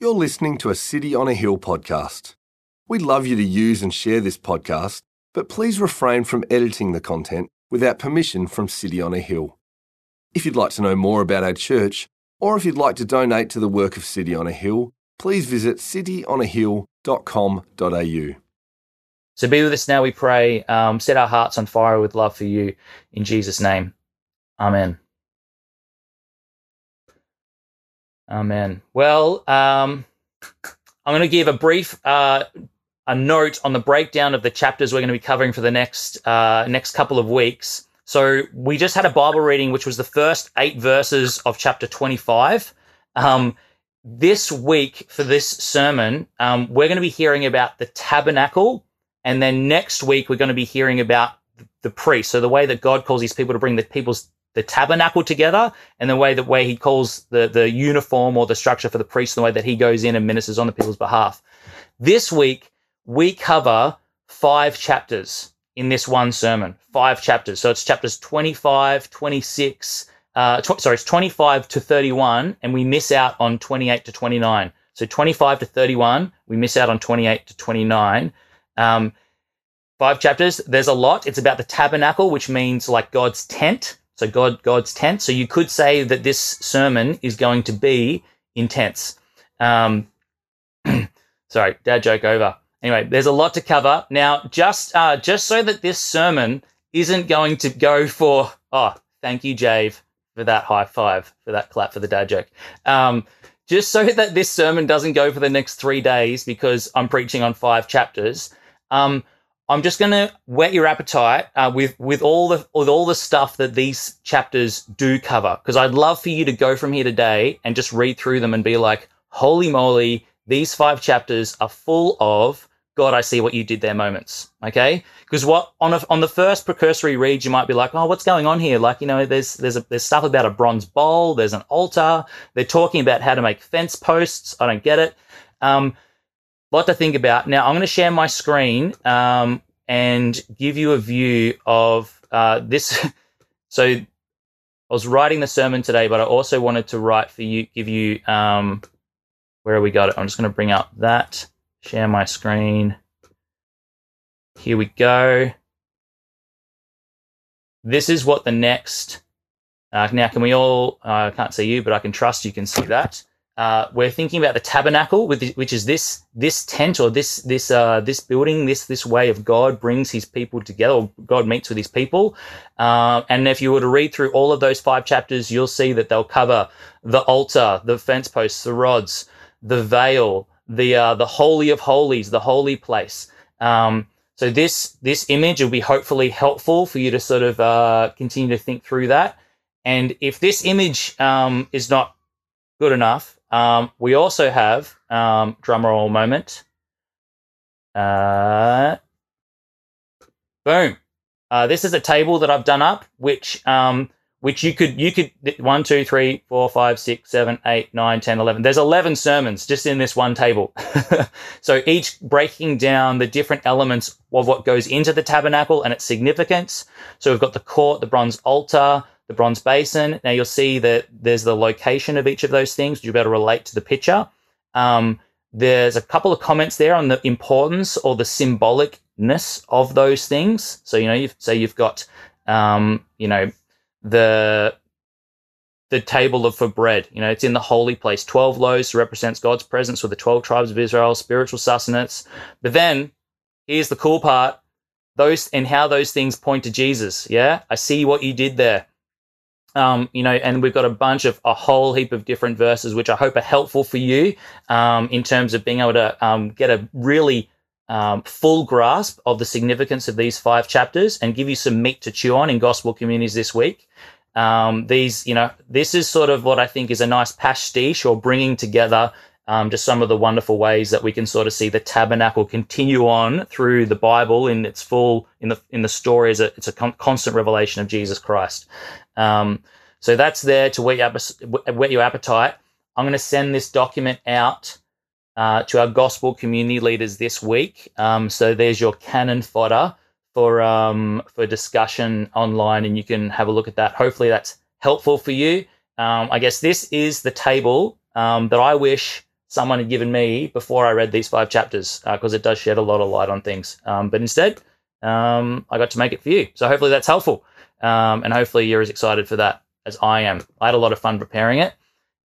You're listening to a City on a Hill podcast. We'd love you to use and share this podcast, but please refrain from editing the content without permission from City on a Hill. If you'd like to know more about our church, or if you'd like to donate to the work of City on a Hill, please visit cityonahill.com.au. So be with us now, we pray. Um, set our hearts on fire with love for you. In Jesus' name. Amen. Amen. Well, um, I'm going to give a brief uh, a note on the breakdown of the chapters we're going to be covering for the next uh, next couple of weeks. So we just had a Bible reading, which was the first eight verses of chapter 25. Um, this week for this sermon, um, we're going to be hearing about the tabernacle, and then next week we're going to be hearing about the priest. So the way that God calls these people to bring the people's the tabernacle together and the way that way he calls the, the uniform or the structure for the priest, the way that he goes in and ministers on the people's behalf. This week, we cover five chapters in this one sermon, five chapters. So it's chapters 25, 26, uh, tw- sorry, it's 25 to 31, and we miss out on 28 to 29. So 25 to 31, we miss out on 28 to 29. Um, five chapters. There's a lot. It's about the tabernacle, which means like God's tent. So God, God's tent. So you could say that this sermon is going to be intense. Um, sorry, dad joke over. Anyway, there's a lot to cover. Now, just uh, just so that this sermon isn't going to go for oh, thank you, Jave, for that high five, for that clap for the dad joke. Um, just so that this sermon doesn't go for the next three days because I'm preaching on five chapters. Um, I'm just going to whet your appetite uh, with with all the with all the stuff that these chapters do cover because I'd love for you to go from here today and just read through them and be like, holy moly, these five chapters are full of God, I see what you did there moments. Okay, because what on a, on the first precursory read, you might be like, oh, what's going on here? Like, you know, there's there's a, there's stuff about a bronze bowl, there's an altar, they're talking about how to make fence posts. I don't get it. Um, lot to think about. Now, I'm going to share my screen um, and give you a view of uh, this. so, I was writing the sermon today, but I also wanted to write for you, give you um, where we got it. I'm just going to bring up that, share my screen. Here we go. This is what the next. Uh, now, can we all? Uh, I can't see you, but I can trust you can see that uh, we're thinking about the tabernacle, which is this this tent or this this uh, this building, this this way of God brings His people together. Or God meets with His people, uh, and if you were to read through all of those five chapters, you'll see that they'll cover the altar, the fence posts, the rods, the veil, the uh, the holy of holies, the holy place. Um, so this this image will be hopefully helpful for you to sort of uh, continue to think through that. And if this image um, is not good enough, um, we also have um, drumroll moment. Uh, boom. Uh, this is a table that I've done up, which um, which you could you could one two three four five six seven eight nine ten eleven. There's eleven sermons just in this one table. so each breaking down the different elements of what goes into the tabernacle and its significance. So we've got the court, the bronze altar, the bronze basin. Now you'll see that there's the location of each of those things. You'll be able to relate to the picture. Um, there's a couple of comments there on the importance or the symbolicness of those things. So you know, you say you've got, um, you know, the the table of for bread. You know, it's in the holy place. Twelve loaves represents God's presence with the twelve tribes of Israel, spiritual sustenance. But then here's the cool part: those and how those things point to Jesus. Yeah, I see what you did there. Um, you know, and we've got a bunch of a whole heap of different verses, which I hope are helpful for you um, in terms of being able to um, get a really um, full grasp of the significance of these five chapters and give you some meat to chew on in gospel communities this week. Um, these, you know, this is sort of what I think is a nice pastiche or bringing together um, just some of the wonderful ways that we can sort of see the tabernacle continue on through the Bible in its full in the in the story as a, it's a con- constant revelation of Jesus Christ. Um, so that's there to whet your, whet your appetite. I'm going to send this document out uh, to our gospel community leaders this week. Um, so there's your cannon fodder for um, for discussion online, and you can have a look at that. Hopefully, that's helpful for you. Um, I guess this is the table um, that I wish someone had given me before I read these five chapters because uh, it does shed a lot of light on things. Um, but instead, um, I got to make it for you. So hopefully that's helpful. Um, and hopefully you're as excited for that as I am. I had a lot of fun preparing it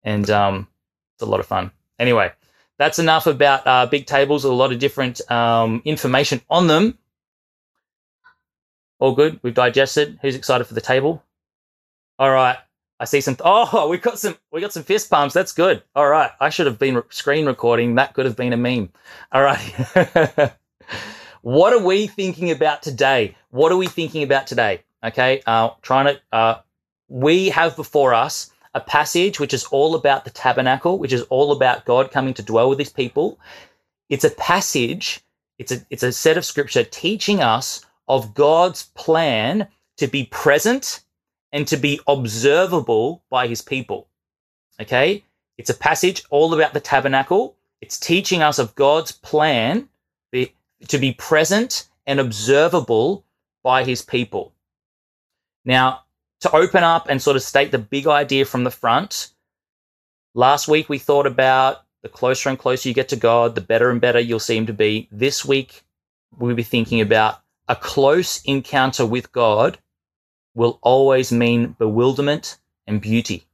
and um, it's a lot of fun. Anyway, that's enough about uh, big tables with a lot of different um, information on them. All good. We've digested. Who's excited for the table? All right. I see some. Oh, we got some. We got some fist pumps. That's good. All right. I should have been screen recording. That could have been a meme. All right. what are we thinking about today? What are we thinking about today? Okay. Uh, trying to. Uh, we have before us a passage which is all about the tabernacle, which is all about God coming to dwell with His people. It's a passage. It's a. It's a set of scripture teaching us of God's plan to be present and to be observable by his people. Okay? It's a passage all about the tabernacle. It's teaching us of God's plan be, to be present and observable by his people. Now, to open up and sort of state the big idea from the front, last week we thought about the closer and closer you get to God, the better and better you'll seem to be. This week we'll be thinking about a close encounter with God will always mean bewilderment and beauty.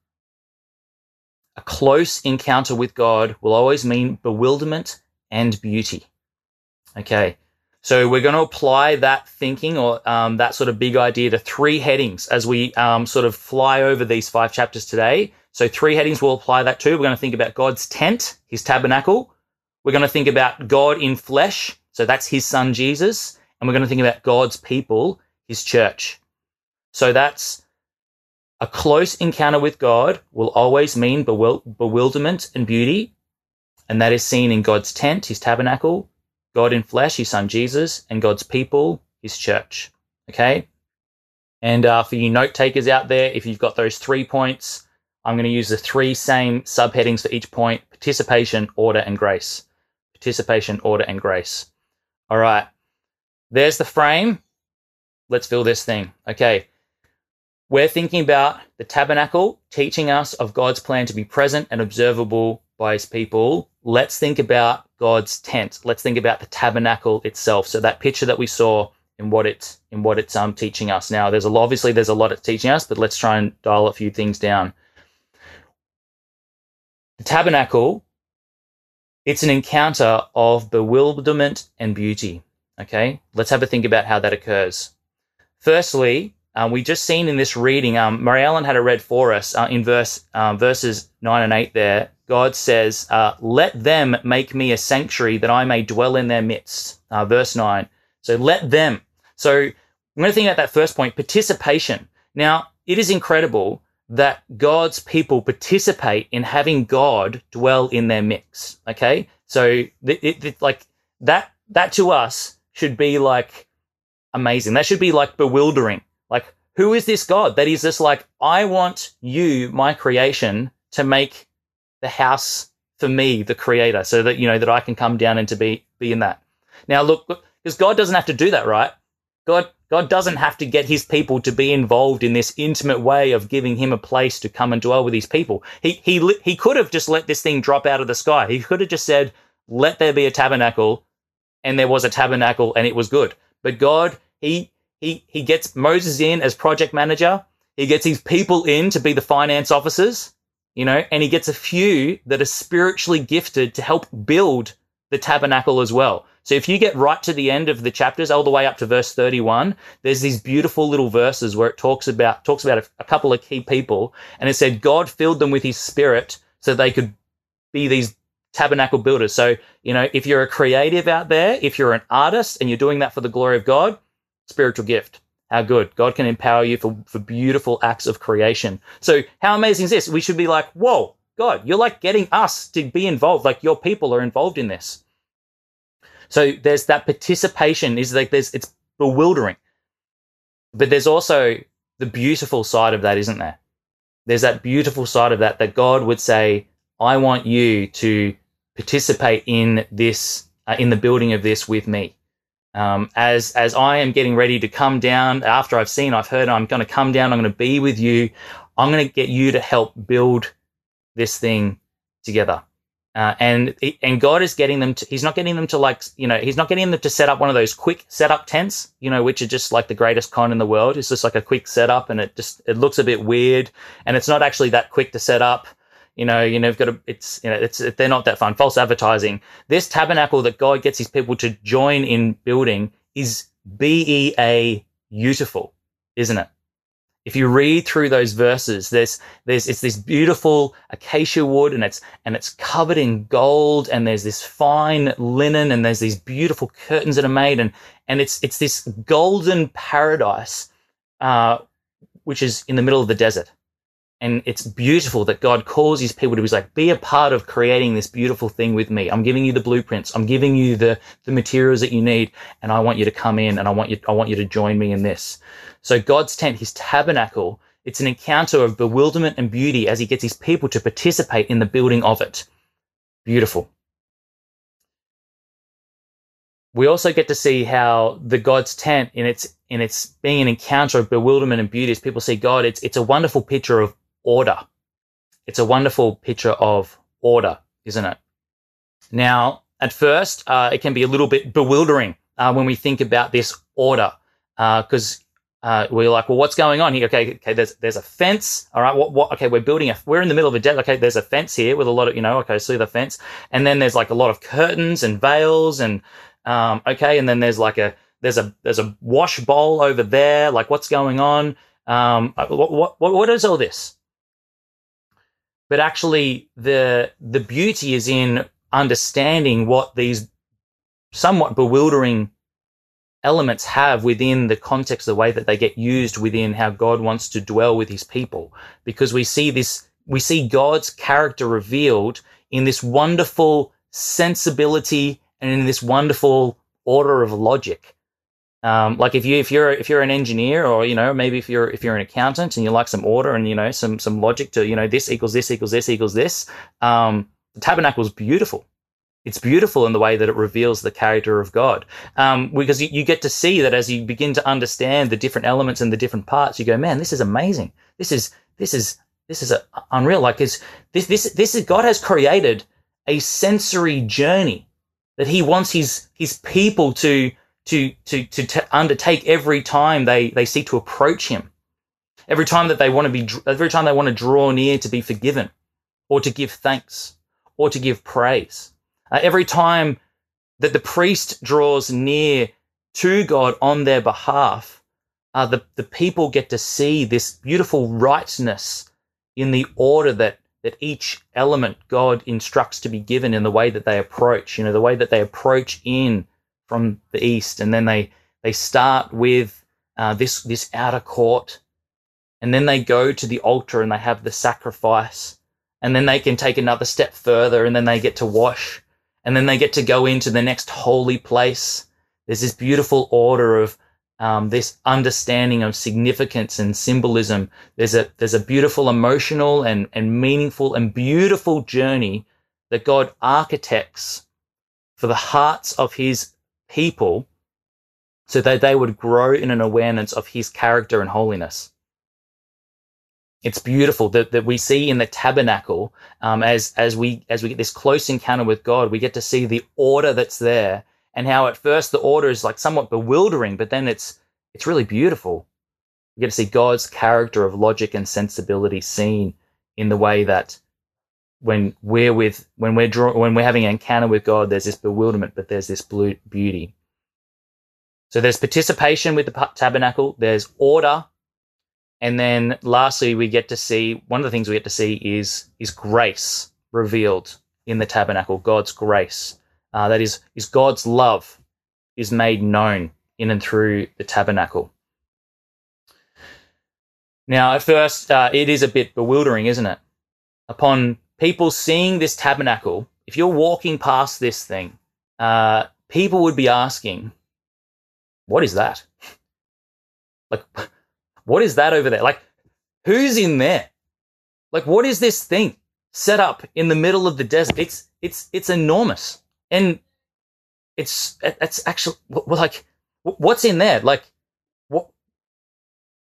A close encounter with God will always mean bewilderment and beauty. Okay, so we're going to apply that thinking or um, that sort of big idea to three headings as we um, sort of fly over these five chapters today. So three headings we'll apply that to. We're going to think about God's tent, his tabernacle. We're going to think about God in flesh. So that's his son Jesus and we're going to think about God's people, his church. So that's a close encounter with God will always mean bewil- bewilderment and beauty, and that is seen in God's tent, his tabernacle, God in flesh, his son Jesus, and God's people, his church. Okay? And uh, for you note takers out there, if you've got those three points, I'm going to use the three same subheadings for each point participation, order, and grace. Participation, order, and grace. All right. There's the frame. Let's fill this thing. Okay. We're thinking about the tabernacle teaching us of God's plan to be present and observable by his people. Let's think about God's tent. Let's think about the tabernacle itself. So that picture that we saw in what it's in what it's um teaching us. Now there's a lot obviously there's a lot it's teaching us, but let's try and dial a few things down. The tabernacle, it's an encounter of bewilderment and beauty. Okay, let's have a think about how that occurs. Firstly, um, we just seen in this reading, um, Mary Ellen had a read for us uh, in verse um, verses nine and eight. There, God says, uh, "Let them make me a sanctuary that I may dwell in their midst." Uh, verse nine. So let them. So I'm going to think about that first point: participation. Now, it is incredible that God's people participate in having God dwell in their mix. Okay, so it, it, it, like that that to us should be like amazing. That should be like bewildering. Like, who is this God that is just like, I want you, my creation, to make the house for me, the creator, so that, you know, that I can come down and to be, be in that. Now, look, because God doesn't have to do that, right? God, God doesn't have to get his people to be involved in this intimate way of giving him a place to come and dwell with his people. He, he, he could have just let this thing drop out of the sky. He could have just said, let there be a tabernacle and there was a tabernacle and it was good. But God, he he he gets Moses in as project manager. He gets his people in to be the finance officers, you know, and he gets a few that are spiritually gifted to help build the tabernacle as well. So if you get right to the end of the chapters, all the way up to verse 31, there's these beautiful little verses where it talks about talks about a, a couple of key people, and it said God filled them with His Spirit so they could be these tabernacle builders. So, you know, if you're a creative out there, if you're an artist and you're doing that for the glory of God, spiritual gift. How good. God can empower you for, for beautiful acts of creation. So how amazing is this? We should be like, whoa, God, you're like getting us to be involved. Like your people are involved in this. So there's that participation is like there's, it's bewildering. But there's also the beautiful side of that, isn't there? There's that beautiful side of that, that God would say, I want you to participate in this, uh, in the building of this with me. Um, as as I am getting ready to come down after I've seen, I've heard, I'm going to come down. I'm going to be with you. I'm going to get you to help build this thing together. Uh, and and God is getting them to. He's not getting them to like you know. He's not getting them to set up one of those quick setup tents, you know, which are just like the greatest con in the world. It's just like a quick setup, and it just it looks a bit weird, and it's not actually that quick to set up. You know, you know, you've got to. It's you know, it's they're not that fun. False advertising. This tabernacle that God gets his people to join in building is B E A beautiful, isn't it? if you read through those verses, there's there's it's this beautiful acacia wood and it's and it's covered in gold and there's this fine linen and there's these beautiful curtains that are made and and it's it's this golden paradise uh, which is in the middle of the desert. And it's beautiful that God calls his people to be like, be a part of creating this beautiful thing with me. I'm giving you the blueprints. I'm giving you the, the materials that you need. And I want you to come in and I want you, I want you to join me in this. So God's tent, his tabernacle, it's an encounter of bewilderment and beauty as he gets his people to participate in the building of it. Beautiful. We also get to see how the God's tent in its in its being an encounter of bewilderment and beauty as people see God, it's it's a wonderful picture of order. It's a wonderful picture of order, isn't it? Now, at first, uh, it can be a little bit bewildering uh, when we think about this order, because uh, uh, we're like, well, what's going on here? Okay, okay, there's there's a fence. All right, what what? Okay, we're building a. We're in the middle of a desert. Okay, there's a fence here with a lot of you know. Okay, see the fence, and then there's like a lot of curtains and veils, and um, okay, and then there's like a there's a there's a wash bowl over there. Like, what's going on? Um, uh, what what what is all this? But actually, the the beauty is in understanding what these somewhat bewildering elements have within the context, the way that they get used within how God wants to dwell with his people. Because we see this, we see God's character revealed in this wonderful sensibility and in this wonderful order of logic. Um, like if you if you're if you're an engineer or you know maybe if you're if you're an accountant and you like some order and you know some some logic to you know this equals this equals this equals this um, the tabernacle is beautiful it's beautiful in the way that it reveals the character of God. Um, because you, you, get to see that as you begin to understand the different elements and the different parts, you go, man, this is amazing. This is, this is, this is a, unreal. Like this, this, this, this is, God has created a sensory journey that he wants his, his people to, to, to, to, to undertake every time they, they seek to approach him. Every time that they want to be, every time they want to draw near to be forgiven or to give thanks or to give praise. Uh, every time that the priest draws near to God on their behalf, uh, the, the people get to see this beautiful rightness in the order that, that each element God instructs to be given in the way that they approach, you know, the way that they approach in from the east. And then they, they start with uh, this, this outer court. And then they go to the altar and they have the sacrifice. And then they can take another step further and then they get to wash and then they get to go into the next holy place. There's this beautiful order of um, this understanding of significance and symbolism. There's a there's a beautiful emotional and and meaningful and beautiful journey that God architects for the hearts of His people, so that they would grow in an awareness of His character and holiness it's beautiful that, that we see in the tabernacle um, as as we as we get this close encounter with God, we get to see the order that's there, and how at first the order is like somewhat bewildering, but then it's it's really beautiful. We get to see God's character of logic and sensibility seen in the way that when we're with when we're draw, when we're having an encounter with God, there's this bewilderment, but there's this blue beauty. So there's participation with the tabernacle. There's order and then lastly, we get to see one of the things we get to see is is grace revealed in the tabernacle. God's grace, uh, that is, is God's love, is made known in and through the tabernacle. Now, at first, uh, it is a bit bewildering, isn't it? Upon people seeing this tabernacle, if you're walking past this thing, uh, people would be asking, "What is that?" like what is that over there? Like, who's in there? Like, what is this thing set up in the middle of the desert? It's it's it's enormous, and it's it's actually well, like what's in there? Like,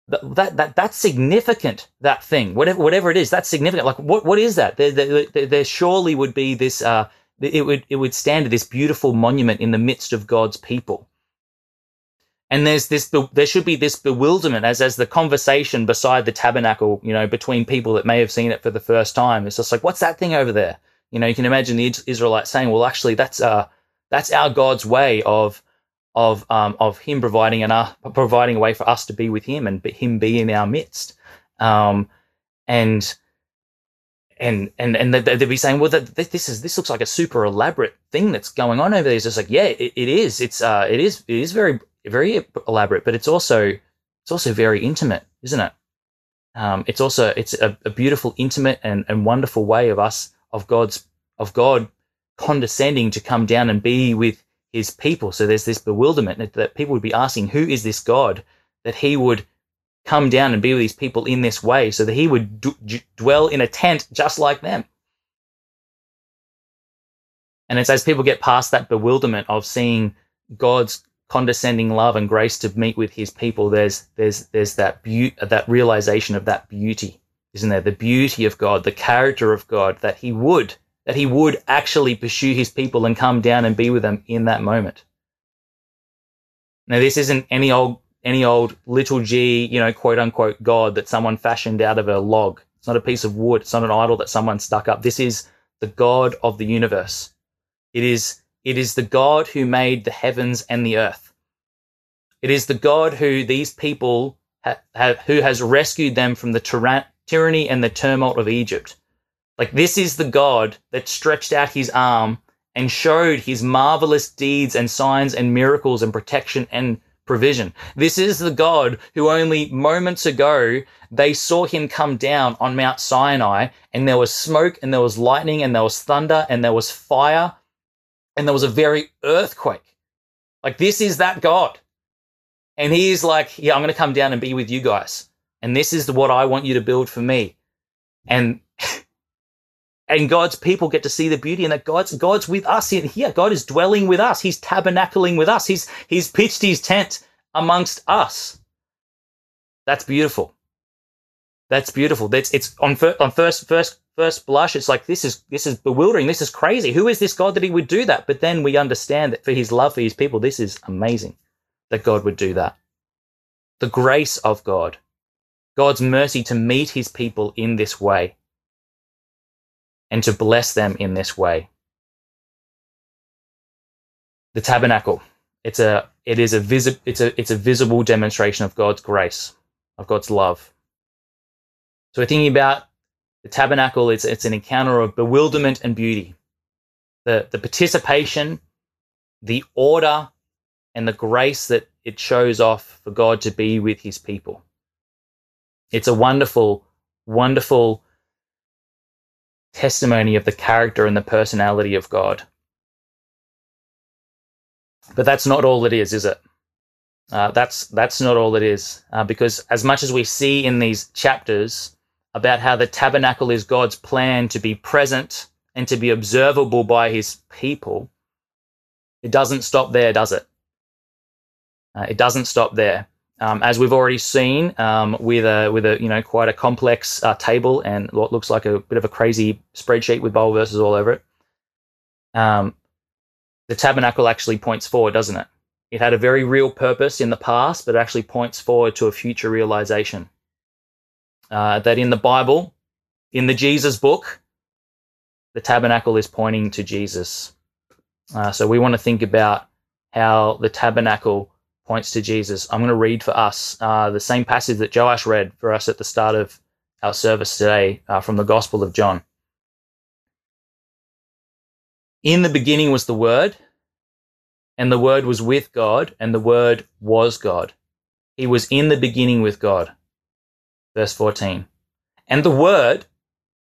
that, that that's significant. That thing, whatever whatever it is, that's significant. Like what what is that? There there, there, there surely would be this. Uh, it would it would stand at this beautiful monument in the midst of God's people. And there's this there should be this bewilderment as as the conversation beside the tabernacle, you know, between people that may have seen it for the first time. It's just like, what's that thing over there? You know, you can imagine the Israelites saying, "Well, actually, that's uh that's our God's way of." Of um, of him providing an uh, providing a way for us to be with him and him be in our midst, um, and and and and they'd be saying, well, this is this looks like a super elaborate thing that's going on over there. It's just like, yeah, it, it is. It's uh, it is it is very very elaborate, but it's also it's also very intimate, isn't it? Um, it's also it's a, a, beautiful, intimate, and, and wonderful way of us of God's of God condescending to come down and be with His people. So there's this bewilderment that, that people would be asking, who is this God that He would come down and be with these people in this way so that he would d- dwell in a tent just like them. And it's as people get past that bewilderment of seeing God's condescending love and grace to meet with his people, there's there's there's that beauty, that realization of that beauty, isn't there? The beauty of God, the character of God, that he would that he would actually pursue his people and come down and be with them in that moment. Now, this isn't any old any old little g, you know, quote unquote God that someone fashioned out of a log. It's not a piece of wood. It's not an idol that someone stuck up. This is the God of the universe. It is, it is the God who made the heavens and the earth. It is the God who these people ha- have, who has rescued them from the tyran- tyranny and the tumult of Egypt. Like this is the God that stretched out his arm and showed his marvelous deeds and signs and miracles and protection and provision. This is the God who only moments ago they saw him come down on Mount Sinai and there was smoke and there was lightning and there was thunder and there was fire and there was a very earthquake. Like this is that God. And he is like, yeah, I'm going to come down and be with you guys. And this is what I want you to build for me. And and God's people get to see the beauty and that God's God's with us in here. God is dwelling with us. He's tabernacling with us. He's he's pitched his tent amongst us. That's beautiful. That's beautiful. That's it's on fir- on first first first blush. It's like this is this is bewildering. This is crazy. Who is this God that he would do that? But then we understand that for his love for his people, this is amazing that God would do that. The grace of God, God's mercy to meet his people in this way and to bless them in this way. The tabernacle. It's a it is a visi- it's a it's a visible demonstration of God's grace, of God's love. So we're thinking about the tabernacle, it's it's an encounter of bewilderment and beauty. The the participation, the order, and the grace that it shows off for God to be with his people. It's a wonderful, wonderful testimony of the character and the personality of God. But that's not all it is, is it? Uh, that's that's not all it is, uh, because as much as we see in these chapters about how the tabernacle is God's plan to be present and to be observable by His people, it doesn't stop there, does it? Uh, it doesn't stop there um, as we've already seen um, with a with a you know quite a complex uh, table and what looks like a bit of a crazy spreadsheet with Bible verses all over it. Um, the tabernacle actually points forward, doesn't it? It had a very real purpose in the past, but actually points forward to a future realization. Uh, that in the Bible, in the Jesus book, the tabernacle is pointing to Jesus. Uh, so we want to think about how the tabernacle points to Jesus. I'm going to read for us uh, the same passage that Joash read for us at the start of our service today uh, from the Gospel of John. In the beginning was the Word, and the Word was with God, and the Word was God. He was in the beginning with God. Verse 14. And the Word,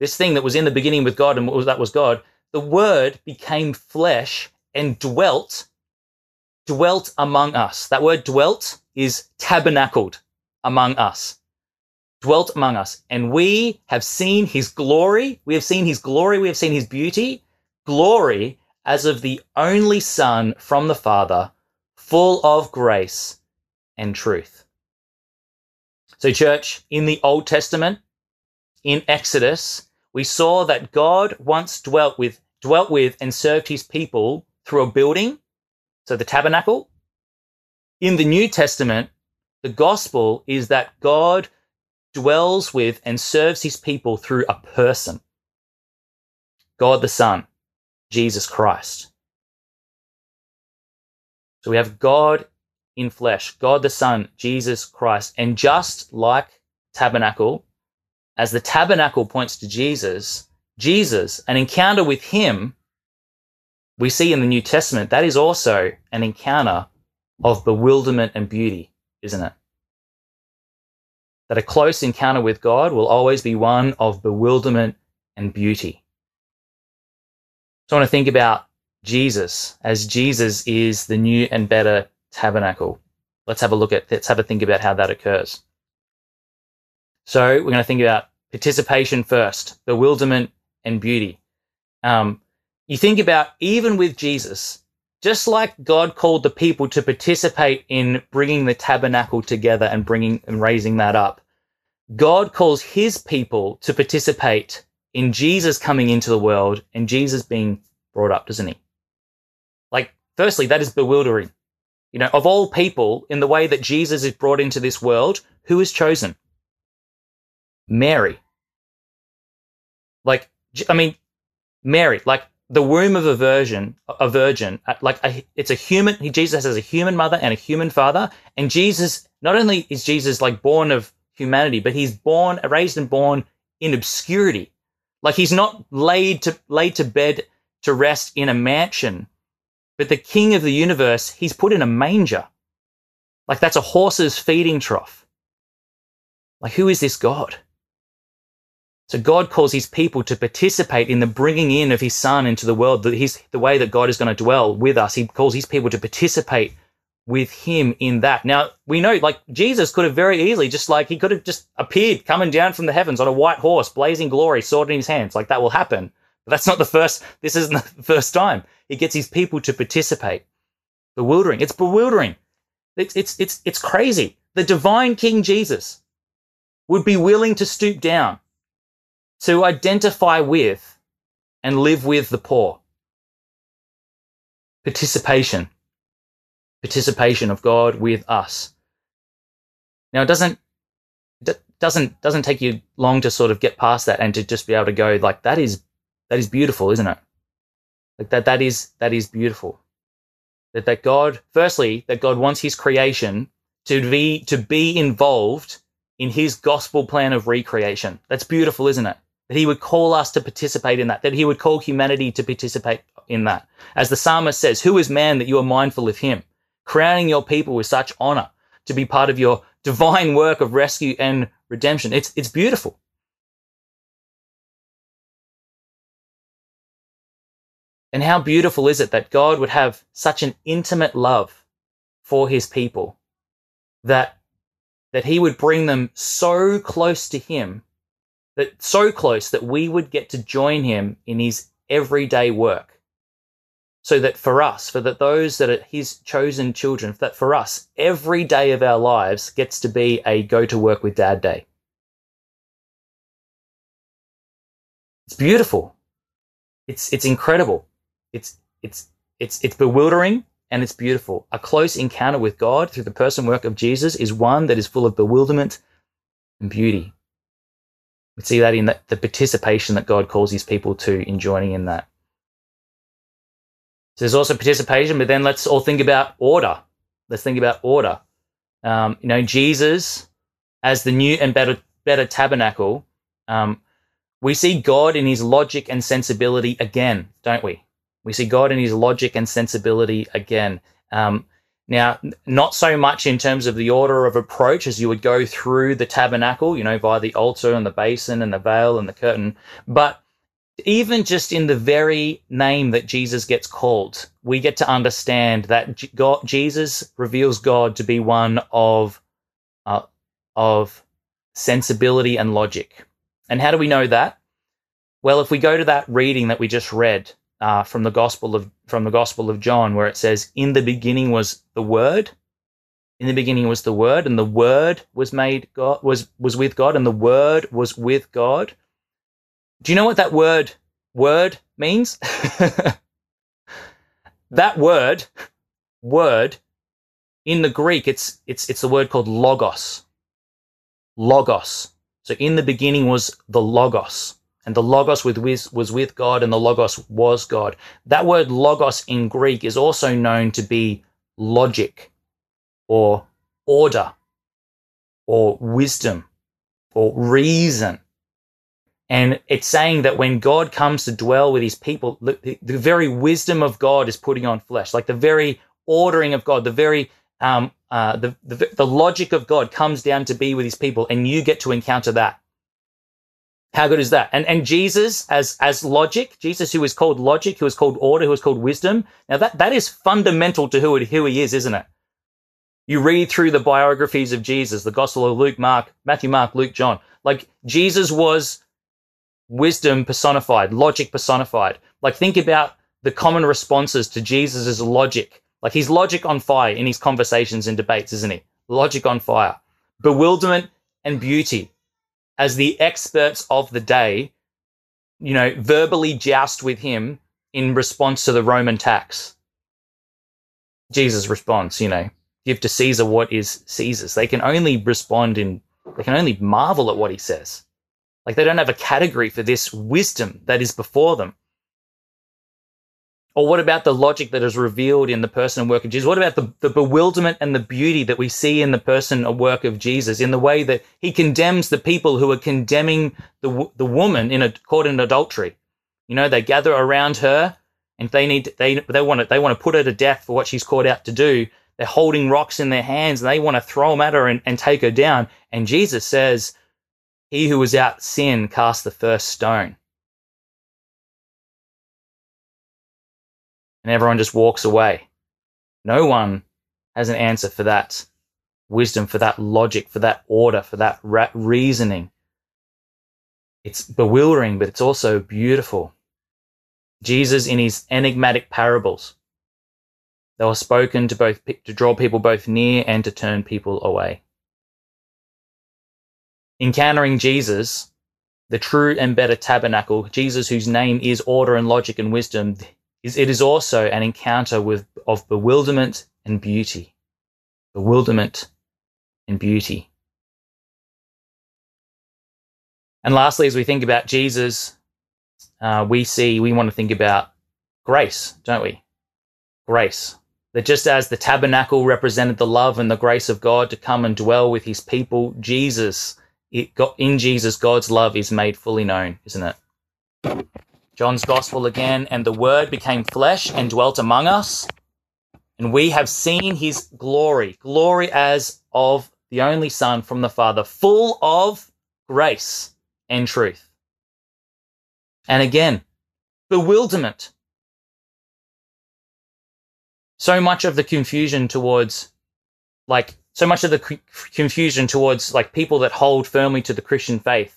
this thing that was in the beginning with God and that was God, the Word became flesh and dwelt dwelt among us. That word dwelt is tabernacled among us. Dwelt among us. And we have seen his glory. We have seen his glory. We have seen his beauty. Glory as of the only Son from the Father, full of grace and truth. So, church, in the Old Testament, in Exodus, we saw that God once dwelt with, dwelt with and served his people through a building, so the tabernacle. In the New Testament, the gospel is that God dwells with and serves his people through a person God the Son, Jesus Christ. So we have God in flesh, God the Son, Jesus Christ. And just like tabernacle, as the tabernacle points to Jesus, Jesus, an encounter with him, we see in the New Testament, that is also an encounter of bewilderment and beauty, isn't it? That a close encounter with God will always be one of bewilderment and beauty. So I want to think about Jesus as Jesus is the new and better tabernacle. Let's have a look at, let's have a think about how that occurs. So we're going to think about participation first, bewilderment and beauty. Um, you think about even with Jesus, just like God called the people to participate in bringing the tabernacle together and bringing and raising that up, God calls his people to participate in Jesus coming into the world and Jesus being brought up, doesn't he? Like, firstly, that is bewildering. You know, of all people, in the way that Jesus is brought into this world, who is chosen? Mary. Like, I mean, Mary, like the womb of a virgin, a virgin, uh, like a, it's a human, Jesus has a human mother and a human father. And Jesus, not only is Jesus like born of humanity, but he's born, raised and born in obscurity. Like he's not laid to laid to bed to rest in a mansion, but the king of the universe, he's put in a manger. Like that's a horse's feeding trough. Like who is this God? So God calls his people to participate in the bringing in of his son into the world. That he's the way that God is going to dwell with us. He calls his people to participate with him in that. Now, we know like Jesus could have very easily just like he could have just appeared coming down from the heavens on a white horse, blazing glory, sword in his hands. Like that will happen. But that's not the first, this isn't the first time. He gets his people to participate. Bewildering. It's bewildering. It's, it's, it's, it's crazy. The divine King Jesus would be willing to stoop down to identify with and live with the poor. Participation participation of God with us. Now, it doesn't doesn't doesn't take you long to sort of get past that and to just be able to go like that is that is beautiful, isn't it? Like that that is that is beautiful. That that God firstly that God wants his creation to be to be involved in his gospel plan of recreation. That's beautiful, isn't it? That he would call us to participate in that, that he would call humanity to participate in that. As the psalmist says, who is man that you are mindful of him? crowning your people with such honor to be part of your divine work of rescue and redemption. It's, it's beautiful. And how beautiful is it that God would have such an intimate love for his people that, that he would bring them so close to him that so close that we would get to join him in his everyday work so that for us, for that those that are his chosen children, that for us, every day of our lives gets to be a go to work with dad day. It's beautiful. It's it's incredible. It's it's it's it's bewildering and it's beautiful. A close encounter with God through the person work of Jesus is one that is full of bewilderment and beauty. We see that in the, the participation that God calls his people to in joining in that. So there's also participation, but then let's all think about order. Let's think about order. Um, you know, Jesus as the new and better better tabernacle. Um, we see God in his logic and sensibility again, don't we? We see God in his logic and sensibility again. Um, now, not so much in terms of the order of approach as you would go through the tabernacle, you know, by the altar and the basin and the veil and the curtain, but even just in the very name that Jesus gets called, we get to understand that God, Jesus reveals God to be one of, uh, of sensibility and logic. And how do we know that? Well, if we go to that reading that we just read uh, from the Gospel of from the Gospel of John, where it says, "In the beginning was the Word," In the beginning was the Word, and the Word was made God was was with God, and the Word was with God. Do you know what that word word means? that word word in the Greek, it's it's it's the word called logos. Logos. So in the beginning was the logos, and the logos with, was with God, and the logos was God. That word logos in Greek is also known to be logic, or order, or wisdom, or reason. And it's saying that when God comes to dwell with his people, the, the very wisdom of God is putting on flesh, like the very ordering of God, the very um, uh, the, the, the logic of God comes down to be with his people, and you get to encounter that. How good is that? And and Jesus as as logic, Jesus who is called logic, who is called order, who is called wisdom. Now that that is fundamental to who who he is, isn't it? You read through the biographies of Jesus, the Gospel of Luke, Mark, Matthew, Mark, Luke, John. Like Jesus was wisdom personified, logic personified. Like think about the common responses to Jesus' logic like he's logic on fire in his conversations and debates, isn't he? Logic on fire. Bewilderment and beauty as the experts of the day, you know, verbally joust with him in response to the Roman tax. Jesus responds, you know, give to Caesar what is Caesar's. They can only respond in, they can only marvel at what he says. Like they don't have a category for this wisdom that is before them. Or what about the logic that is revealed in the person and work of Jesus? What about the, the bewilderment and the beauty that we see in the person and work of Jesus in the way that he condemns the people who are condemning the, the woman in a caught in adultery? You know, they gather around her and they need, they, they want to, they want to put her to death for what she's called out to do. They're holding rocks in their hands and they want to throw them at her and, and take her down. And Jesus says, he who was out sin cast the first stone. And everyone just walks away. No one has an answer for that wisdom, for that logic, for that order, for that ra- reasoning. It's bewildering, but it's also beautiful. Jesus, in his enigmatic parables, they were spoken to both to draw people both near and to turn people away. Encountering Jesus, the true and better tabernacle, Jesus whose name is order and logic and wisdom, is it is also an encounter with of bewilderment and beauty. Bewilderment and beauty. And lastly, as we think about Jesus, uh, we see we want to think about grace, don't we? Grace. That just as the tabernacle represented the love and the grace of God to come and dwell with his people, Jesus, it got, in Jesus, God's love is made fully known, isn't it? John's Gospel again, and the Word became flesh and dwelt among us, and we have seen his glory, glory as of the only Son from the Father, full of grace and truth. And again, bewilderment. So much of the confusion towards, like, so much of the confusion towards, like, people that hold firmly to the Christian faith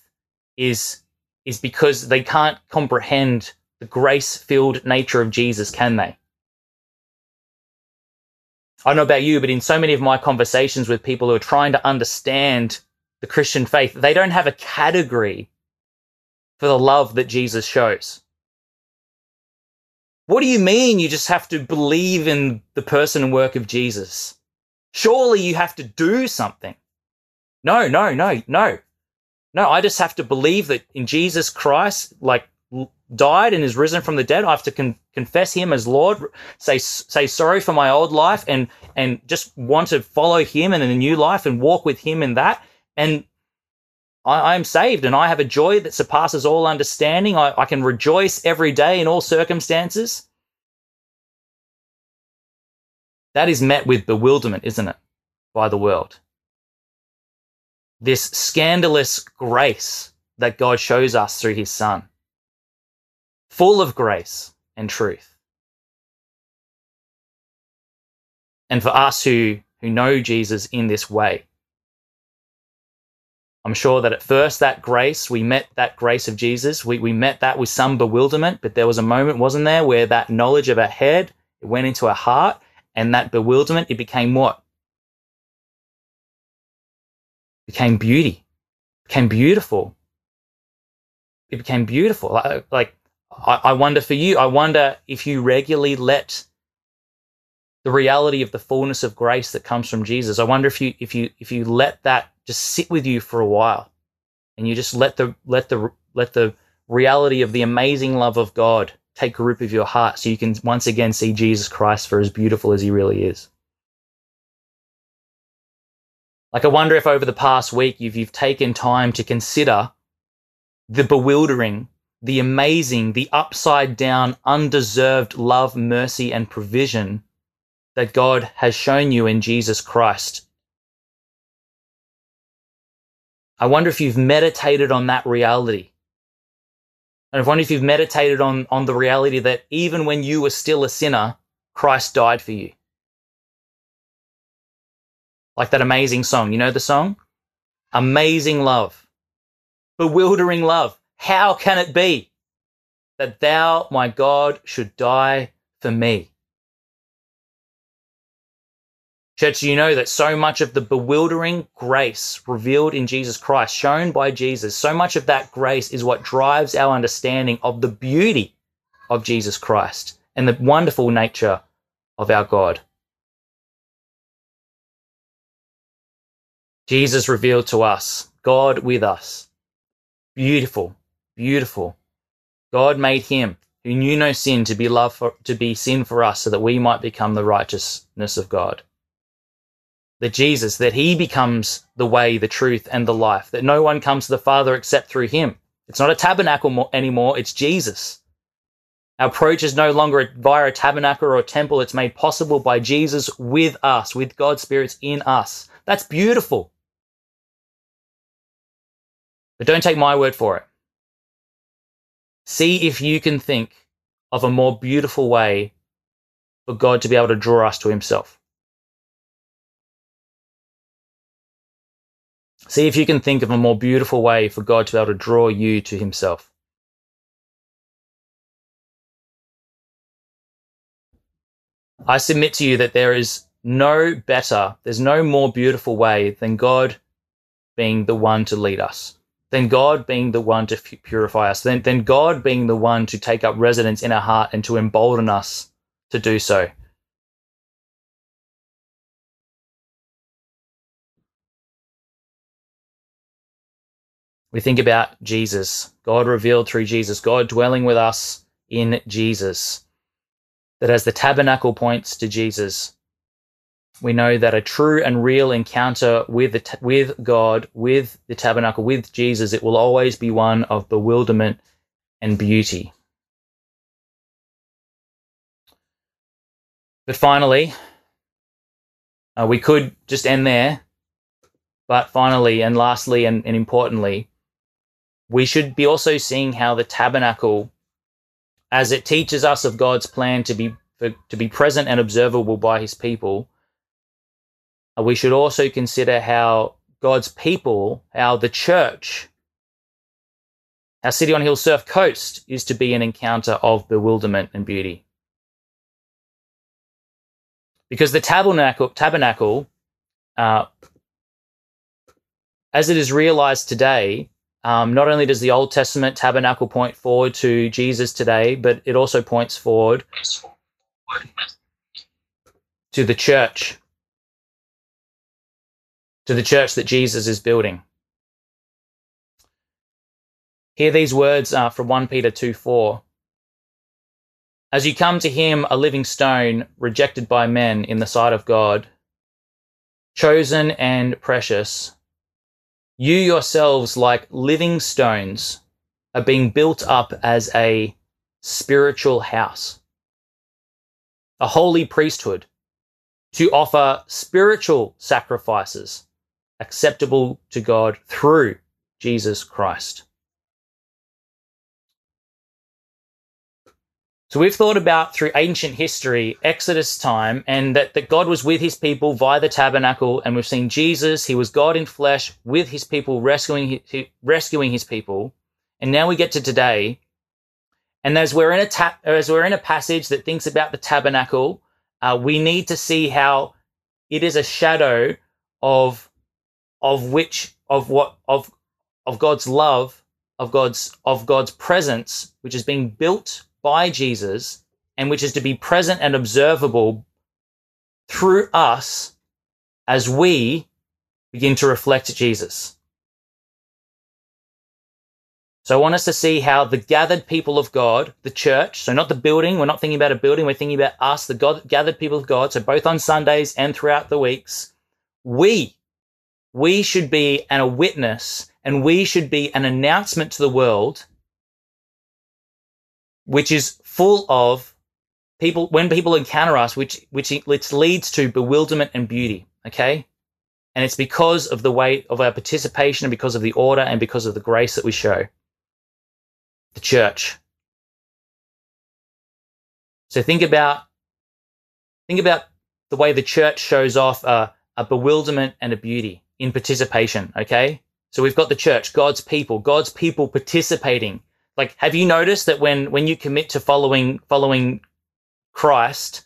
is is because they can't comprehend the grace filled nature of Jesus, can they? I don't know about you, but in so many of my conversations with people who are trying to understand the Christian faith, they don't have a category for the love that Jesus shows. What do you mean you just have to believe in the person and work of Jesus? Surely you have to do something. No, no, no, no. No, I just have to believe that in Jesus Christ, like died and is risen from the dead. I have to con- confess Him as Lord, say say sorry for my old life, and and just want to follow Him in a new life and walk with Him in that. And I, am saved, and I have a joy that surpasses all understanding. I, I can rejoice every day in all circumstances. That is met with bewilderment, isn't it, by the world? This scandalous grace that God shows us through his son, full of grace and truth. And for us who, who know Jesus in this way, I'm sure that at first that grace, we met that grace of Jesus. We, we met that with some bewilderment, but there was a moment, wasn't there, where that knowledge of our head, it went into our heart and that bewilderment, it became what? Became beauty, became beautiful. It became beautiful. Like, uh, like I, I wonder for you, I wonder if you regularly let the reality of the fullness of grace that comes from Jesus. I wonder if you if you if you let that just sit with you for a while and you just let the let the let the reality of the amazing love of God take root of your heart so you can once again see Jesus Christ for as beautiful as he really is. Like I wonder if over the past week you've you've taken time to consider the bewildering, the amazing, the upside down, undeserved love, mercy, and provision that God has shown you in Jesus Christ. I wonder if you've meditated on that reality. And I wonder if you've meditated on, on the reality that even when you were still a sinner, Christ died for you. Like that amazing song. You know the song? Amazing love. Bewildering love. How can it be that thou, my God, should die for me? Church, you know that so much of the bewildering grace revealed in Jesus Christ, shown by Jesus, so much of that grace is what drives our understanding of the beauty of Jesus Christ and the wonderful nature of our God. Jesus revealed to us, God with us. Beautiful, beautiful. God made him who knew no sin to be love for, to be sin for us so that we might become the righteousness of God that Jesus, that he becomes the way, the truth, and the life, that no one comes to the Father except through him. It's not a tabernacle anymore, it's Jesus. Our approach is no longer via a tabernacle or a temple. It's made possible by Jesus with us, with God's spirits in us. That's beautiful. But don't take my word for it. See if you can think of a more beautiful way for God to be able to draw us to himself. See if you can think of a more beautiful way for God to be able to draw you to Himself. I submit to you that there is no better, there's no more beautiful way than God being the one to lead us, than God being the one to purify us, then, than God being the one to take up residence in our heart and to embolden us to do so. we think about Jesus, God revealed through Jesus, God dwelling with us in Jesus. That as the tabernacle points to Jesus, we know that a true and real encounter with the, with God, with the tabernacle, with Jesus, it will always be one of bewilderment and beauty. But finally, uh, we could just end there. But finally, and lastly, and, and importantly, we should be also seeing how the tabernacle, as it teaches us of God's plan to be to be present and observable by His people, we should also consider how God's people, how the church, our city on hill surf coast is to be an encounter of bewilderment and beauty. Because the tabernacle, tabernacle uh, as it is realized today, um, not only does the Old Testament tabernacle point forward to Jesus today, but it also points forward to the church, to the church that Jesus is building. Hear these words uh, from 1 Peter 2 4. As you come to him, a living stone, rejected by men in the sight of God, chosen and precious, you yourselves, like living stones, are being built up as a spiritual house, a holy priesthood to offer spiritual sacrifices acceptable to God through Jesus Christ. So we've thought about through ancient history, Exodus time, and that, that God was with his people via the tabernacle. And we've seen Jesus, he was God in flesh with his people, rescuing, his, rescuing his people. And now we get to today. And as we're in a ta- as we're in a passage that thinks about the tabernacle, uh, we need to see how it is a shadow of of which of what of of God's love, of God's of God's presence, which is being built by Jesus and which is to be present and observable through us as we begin to reflect Jesus. So I want us to see how the gathered people of God, the church, so not the building, we're not thinking about a building, we're thinking about us, the God, gathered people of God, so both on Sundays and throughout the weeks, we, we should be an, a witness and we should be an announcement to the world, which is full of people, when people encounter us, which, which leads to bewilderment and beauty. Okay. And it's because of the way of our participation and because of the order and because of the grace that we show the church. So think about think about the way the church shows off a, a bewilderment and a beauty in participation. Okay, so we've got the church, God's people, God's people participating. Like, have you noticed that when when you commit to following following Christ,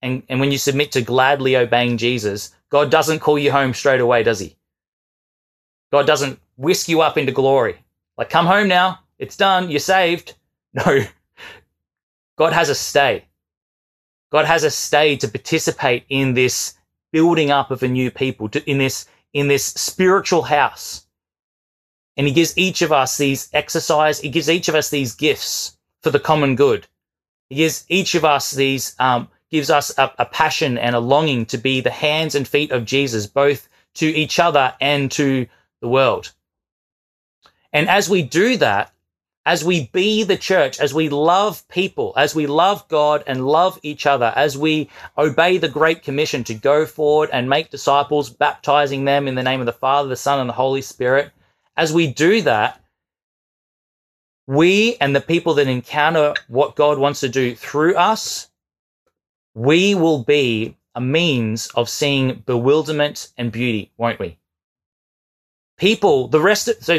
and and when you submit to gladly obeying Jesus, God doesn't call you home straight away, does He? God doesn't whisk you up into glory. Like, come home now. It's done. You're saved. No. God has a stay. God has a stay to participate in this building up of a new people, to, in this, in this spiritual house. And he gives each of us these exercise. He gives each of us these gifts for the common good. He gives each of us these, um, gives us a, a passion and a longing to be the hands and feet of Jesus, both to each other and to the world. And as we do that, as we be the church, as we love people, as we love God and love each other, as we obey the Great Commission to go forward and make disciples, baptizing them in the name of the Father, the Son, and the Holy Spirit, as we do that, we and the people that encounter what God wants to do through us, we will be a means of seeing bewilderment and beauty, won't we? People, the rest of, so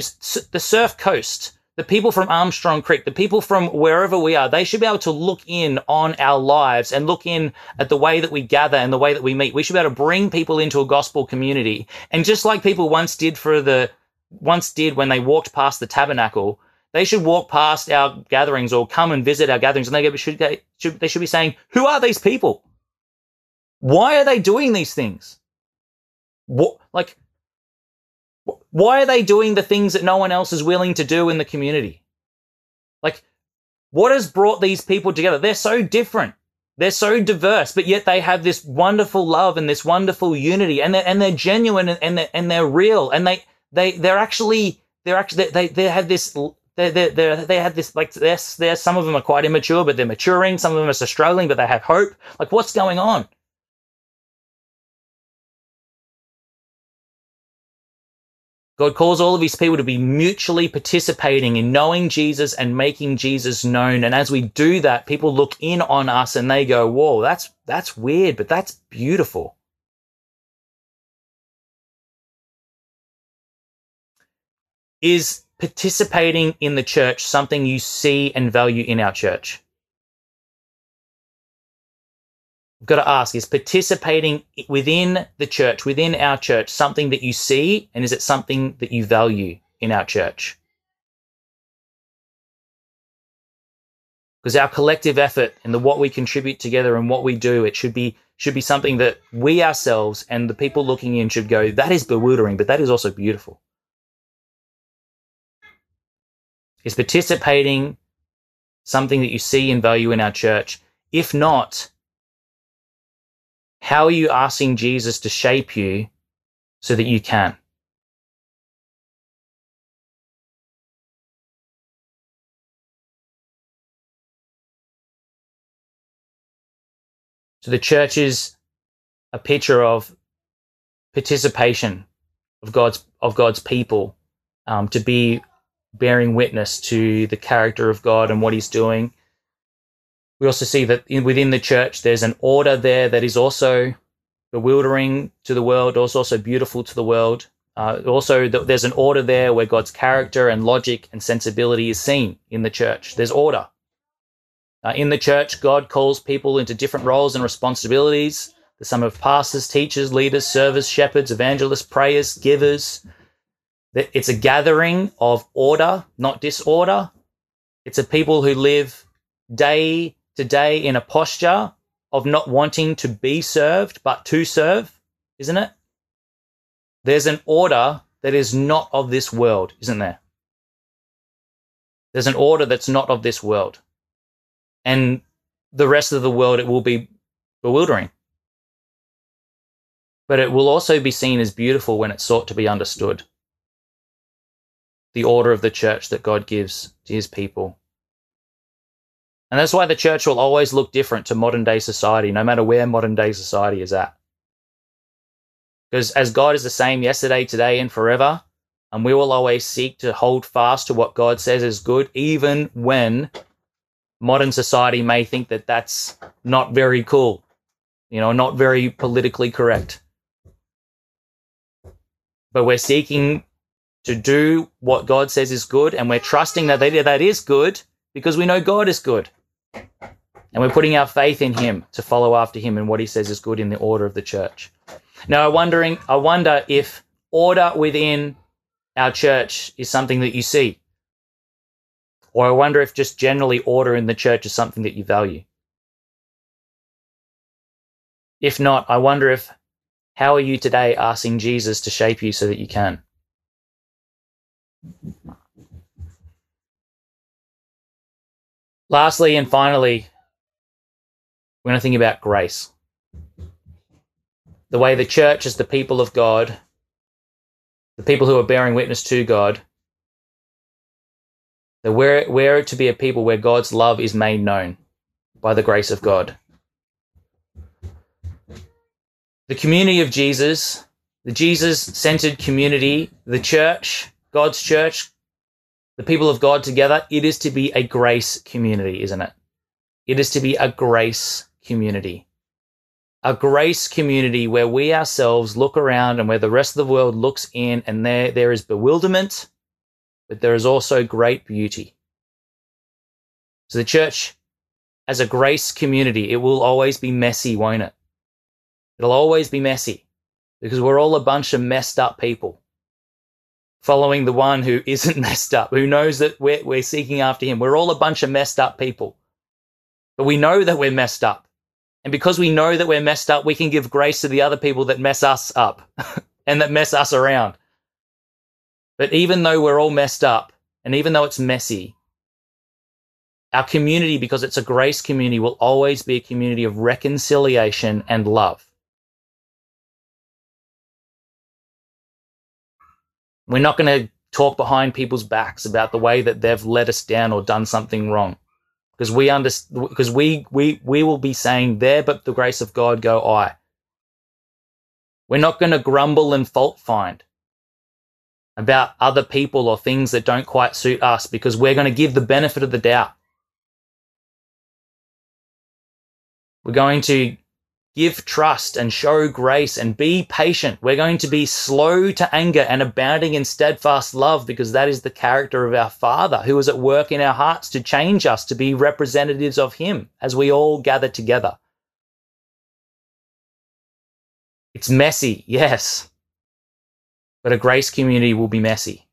the surf coast, the people from Armstrong Creek, the people from wherever we are, they should be able to look in on our lives and look in at the way that we gather and the way that we meet. We should be able to bring people into a gospel community. And just like people once did for the, once did when they walked past the tabernacle, they should walk past our gatherings or come and visit our gatherings and they should, they should, they should be saying, who are these people? Why are they doing these things? What, like, why are they doing the things that no one else is willing to do in the community? Like, what has brought these people together? They're so different. They're so diverse, but yet they have this wonderful love and this wonderful unity, and they're and they're genuine and they're, and they're real, and they they they're actually they're actually they they have this they they they they have this like there's there's some of them are quite immature, but they're maturing. Some of them are struggling, but they have hope. Like what's going on? God calls all of his people to be mutually participating in knowing Jesus and making Jesus known. And as we do that, people look in on us and they go, whoa, that's, that's weird, but that's beautiful. Is participating in the church something you see and value in our church? I've got to ask is participating within the church, within our church, something that you see, and is it something that you value in our church? Because our collective effort and the what we contribute together and what we do, it should be should be something that we ourselves and the people looking in should go, that is bewildering, but that is also beautiful. Is participating something that you see and value in our church? If not, how are you asking Jesus to shape you so that you can? So the church is a picture of participation of God's of God's people um, to be bearing witness to the character of God and what He's doing, we also see that in, within the church, there's an order there that is also bewildering to the world, also, also beautiful to the world. Uh, also, there's an order there where God's character and logic and sensibility is seen in the church. There's order. Uh, in the church, God calls people into different roles and responsibilities. The sum of pastors, teachers, leaders, servers, shepherds, evangelists, prayers, givers. It's a gathering of order, not disorder. It's a people who live day to day in a posture of not wanting to be served, but to serve, isn't it? There's an order that is not of this world, isn't there? There's an order that's not of this world. And the rest of the world, it will be bewildering. But it will also be seen as beautiful when it's sought to be understood. The order of the church that God gives to his people. And that's why the church will always look different to modern day society, no matter where modern day society is at. Because as God is the same yesterday, today, and forever, and we will always seek to hold fast to what God says is good, even when modern society may think that that's not very cool, you know, not very politically correct. But we're seeking to do what God says is good, and we're trusting that that is good because we know God is good. And we're putting our faith in Him to follow after Him and what He says is good in the order of the church. Now, I'm wondering, I wonder if order within our church is something that you see, or I wonder if just generally order in the church is something that you value. If not, I wonder if how are you today asking Jesus to shape you so that you can? Lastly and finally, we're going to think about grace the way the church is the people of God, the people who are bearing witness to God, that we're, we're to be a people where God's love is made known by the grace of God. The community of Jesus, the Jesus centered community, the church, God's church, the people of God together, it is to be a grace community, isn't it? It is to be a grace community a grace community where we ourselves look around and where the rest of the world looks in and there, there is bewilderment, but there is also great beauty. So the church, as a grace community, it will always be messy, won't it? It'll always be messy because we're all a bunch of messed up people following the one who isn't messed up, who knows that we're, we're seeking after him. We're all a bunch of messed up people, but we know that we're messed up. And because we know that we're messed up, we can give grace to the other people that mess us up and that mess us around. But even though we're all messed up and even though it's messy, our community, because it's a grace community, will always be a community of reconciliation and love. We're not going to talk behind people's backs about the way that they've let us down or done something wrong. Because we understand because we we we will be saying there but the grace of god go i. We're not going to grumble and fault find about other people or things that don't quite suit us because we're going to give the benefit of the doubt. We're going to Give trust and show grace and be patient. We're going to be slow to anger and abounding in steadfast love because that is the character of our Father who is at work in our hearts to change us to be representatives of Him as we all gather together. It's messy, yes, but a grace community will be messy.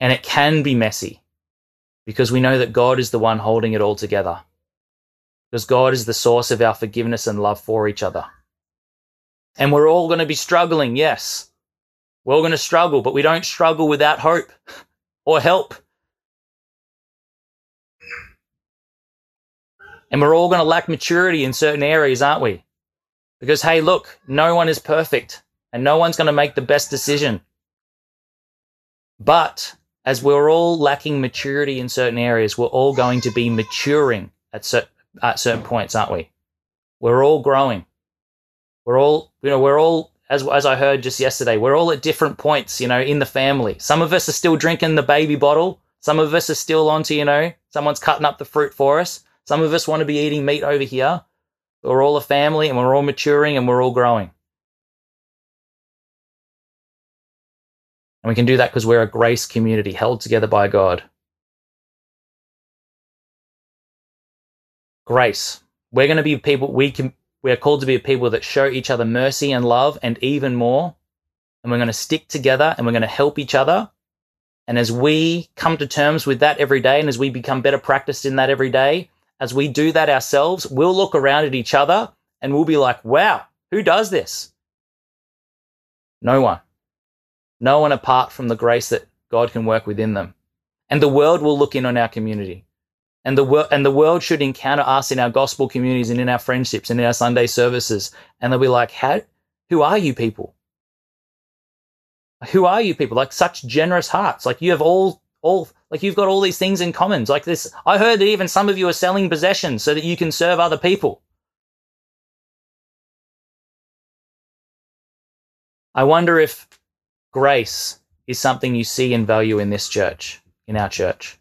And it can be messy because we know that God is the one holding it all together because God is the source of our forgiveness and love for each other. And we're all going to be struggling, yes. We're all going to struggle, but we don't struggle without hope or help. And we're all going to lack maturity in certain areas, aren't we? Because, hey, look, no one is perfect and no one's going to make the best decision. But as we're all lacking maturity in certain areas, we're all going to be maturing at certain at certain points, aren't we? We're all growing. We're all, you know, we're all, as, as I heard just yesterday, we're all at different points, you know, in the family. Some of us are still drinking the baby bottle. Some of us are still onto, you know, someone's cutting up the fruit for us. Some of us want to be eating meat over here. We're all a family and we're all maturing and we're all growing. And we can do that because we're a grace community held together by God. Grace. we're going to be people we can we are called to be people that show each other mercy and love and even more. And we're going to stick together and we're going to help each other. And as we come to terms with that every day and as we become better practiced in that every day as we do that ourselves we'll look around at each other and we'll be like wow who does this? No one. No one apart from the grace that god can work within them. And the world will look in on our community and the world and the world should encounter us in our gospel communities and in our friendships and in our Sunday services, and they'll be like, "How? Who are you people? Who are you people? Like such generous hearts. Like you have all all like you've got all these things in common. Like this. I heard that even some of you are selling possessions so that you can serve other people. I wonder if grace is something you see and value in this church, in our church.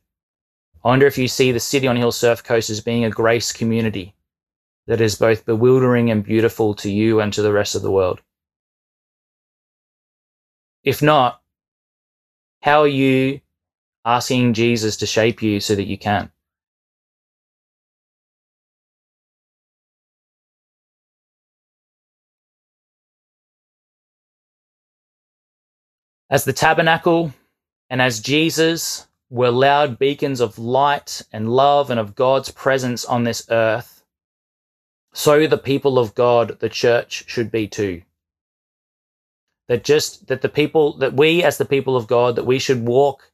I wonder if you see the City on Hill Surf Coast as being a grace community that is both bewildering and beautiful to you and to the rest of the world. If not, how are you asking Jesus to shape you so that you can? As the tabernacle and as Jesus were loud beacons of light and love and of God's presence on this earth, so the people of God, the church, should be too. That just that the people that we as the people of God that we should walk,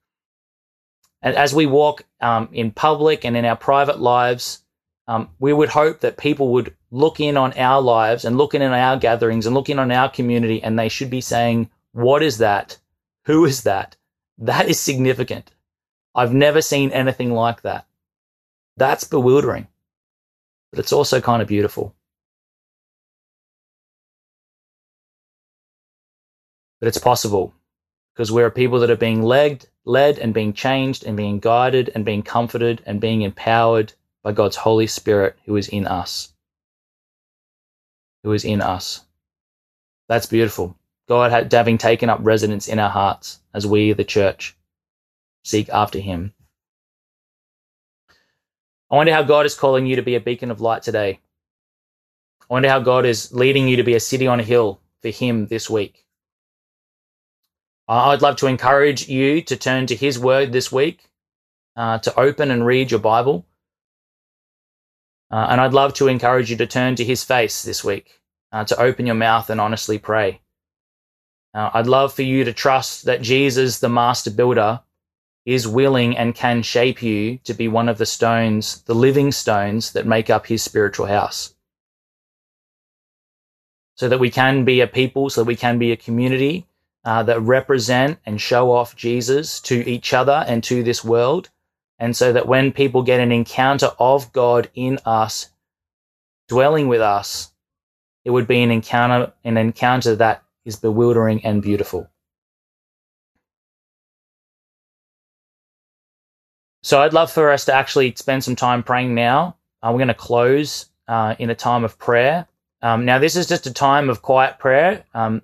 and as we walk um, in public and in our private lives, um, we would hope that people would look in on our lives and look in on our gatherings and look in on our community, and they should be saying, "What is that? Who is that? That is significant." I've never seen anything like that. That's bewildering, but it's also kind of beautiful. But it's possible because we're people that are being led, led and being changed and being guided and being comforted and being empowered by God's Holy Spirit who is in us. Who is in us. That's beautiful. God having taken up residence in our hearts as we, the church seek after him. I wonder how God is calling you to be a beacon of light today. I wonder how God is leading you to be a city on a hill for him this week. I'd love to encourage you to turn to his word this week, uh, to open and read your Bible. Uh, and I'd love to encourage you to turn to his face this week, uh, to open your mouth and honestly pray. Uh, I'd love for you to trust that Jesus, the master builder, is willing and can shape you to be one of the stones, the living stones that make up his spiritual house. So that we can be a people, so that we can be a community uh, that represent and show off Jesus to each other and to this world. And so that when people get an encounter of God in us, dwelling with us, it would be an encounter, an encounter that is bewildering and beautiful. So I'd love for us to actually spend some time praying now. Uh, we're going to close uh, in a time of prayer. Um, now, this is just a time of quiet prayer um,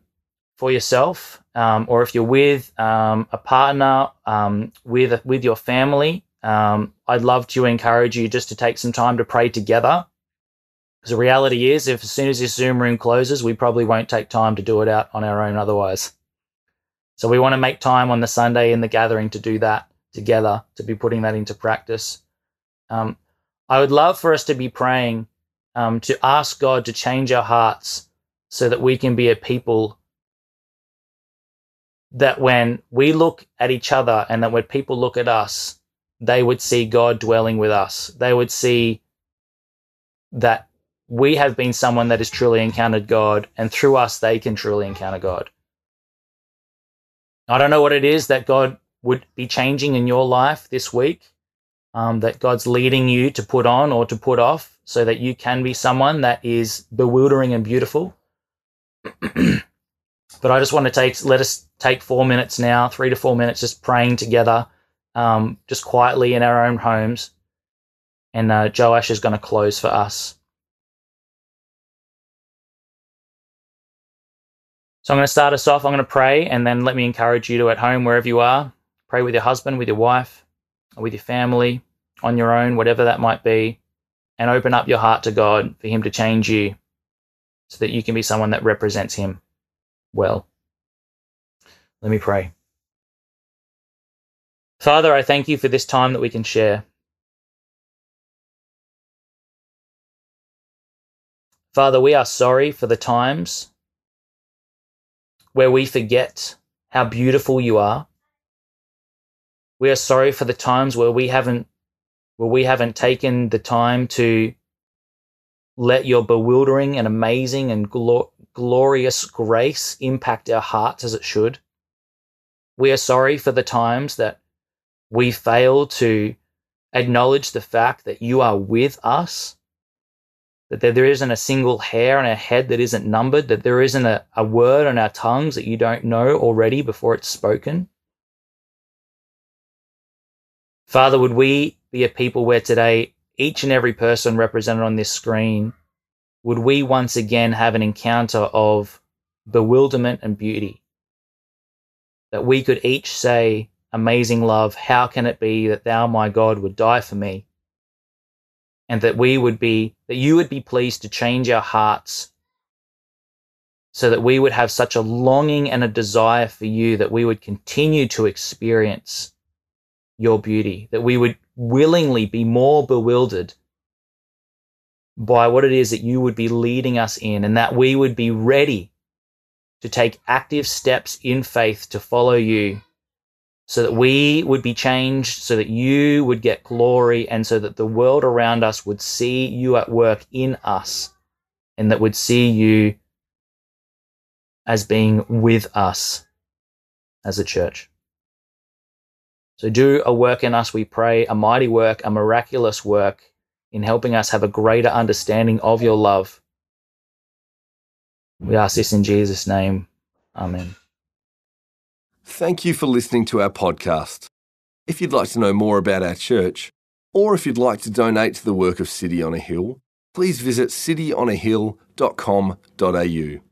for yourself, um, or if you're with um, a partner, um, with with your family. Um, I'd love to encourage you just to take some time to pray together. Because the reality is, if as soon as this Zoom room closes, we probably won't take time to do it out on our own otherwise. So we want to make time on the Sunday in the gathering to do that together to be putting that into practice. Um, I would love for us to be praying um, to ask God to change our hearts so that we can be a people that when we look at each other and that when people look at us, they would see God dwelling with us. They would see that we have been someone that has truly encountered God, and through us, they can truly encounter God. I don't know what it is that God would be changing in your life this week um, that God's leading you to put on or to put off so that you can be someone that is bewildering and beautiful. but I just want to take, let us take four minutes now, three to four minutes, just praying together, um, just quietly in our own homes. And uh, Joash is going to close for us. So I'm going to start us off. I'm going to pray, and then let me encourage you to, at home, wherever you are, Pray with your husband, with your wife, with your family, on your own, whatever that might be. and open up your heart to God for Him to change you so that you can be someone that represents Him well. Let me pray. Father, I thank you for this time that we can share. Father, we are sorry for the times where we forget how beautiful you are. We are sorry for the times where we haven't where we haven't taken the time to let your bewildering and amazing and glor- glorious grace impact our hearts as it should. We are sorry for the times that we fail to acknowledge the fact that you are with us that there isn't a single hair on our head that isn't numbered, that there isn't a, a word on our tongues that you don't know already before it's spoken. Father, would we be a people where today each and every person represented on this screen, would we once again have an encounter of bewilderment and beauty? That we could each say, Amazing love, how can it be that thou, my God, would die for me? and that we would be, that you would be pleased to change our hearts so that we would have such a longing and a desire for you that we would continue to experience your beauty, that we would willingly be more bewildered by what it is that you would be leading us in, and that we would be ready to take active steps in faith to follow you so that we would be changed, so that you would get glory, and so that the world around us would see you at work in us, and that would see you as being with us as a church. So do a work in us, we pray, a mighty work, a miraculous work in helping us have a greater understanding of your love. We ask this in Jesus' name. Amen. Thank you for listening to our podcast. If you'd like to know more about our church, or if you'd like to donate to the work of City on a Hill, please visit cityonahill.com.au.